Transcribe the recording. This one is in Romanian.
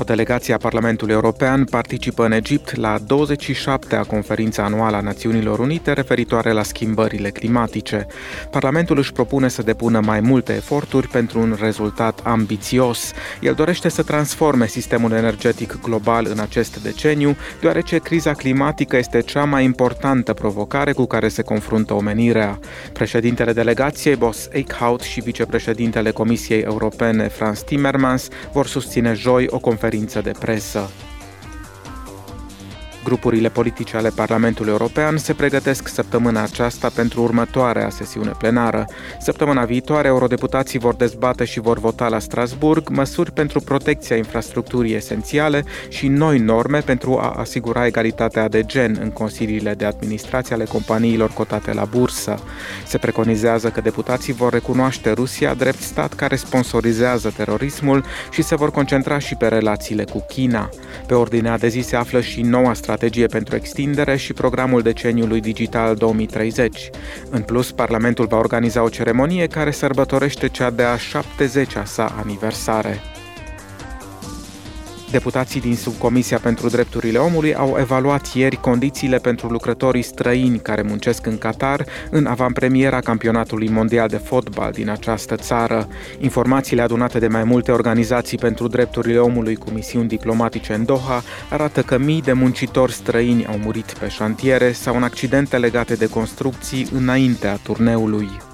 O delegație a Parlamentului European participă în Egipt la 27-a conferință anuală a Națiunilor Unite referitoare la schimbările climatice. Parlamentul își propune să depună mai multe eforturi pentru un rezultat ambițios. El dorește să transforme sistemul energetic global în acest deceniu, deoarece criza climatică este cea mai importantă provocare cu care se confruntă omenirea. Președintele delegației, Boss Eichhout și vicepreședintele Comisiei Europene, Franz Timmermans, vor susține joi o conferință conferință de presă. Grupurile politice ale Parlamentului European se pregătesc săptămâna aceasta pentru următoarea sesiune plenară. Săptămâna viitoare, eurodeputații vor dezbate și vor vota la Strasburg măsuri pentru protecția infrastructurii esențiale și noi norme pentru a asigura egalitatea de gen în consiliile de administrație ale companiilor cotate la bursă. Se preconizează că deputații vor recunoaște Rusia drept stat care sponsorizează terorismul și se vor concentra și pe relațiile cu China. Pe ordinea de zi se află și noua strategie strategie pentru extindere și programul deceniului digital 2030. În plus, Parlamentul va organiza o ceremonie care sărbătorește cea de-a 70-a sa aniversare. Deputații din Subcomisia pentru Drepturile Omului au evaluat ieri condițiile pentru lucrătorii străini care muncesc în Qatar în avantpremiera campionatului mondial de fotbal din această țară. Informațiile adunate de mai multe organizații pentru drepturile omului cu misiuni diplomatice în Doha arată că mii de muncitori străini au murit pe șantiere sau în accidente legate de construcții înaintea turneului.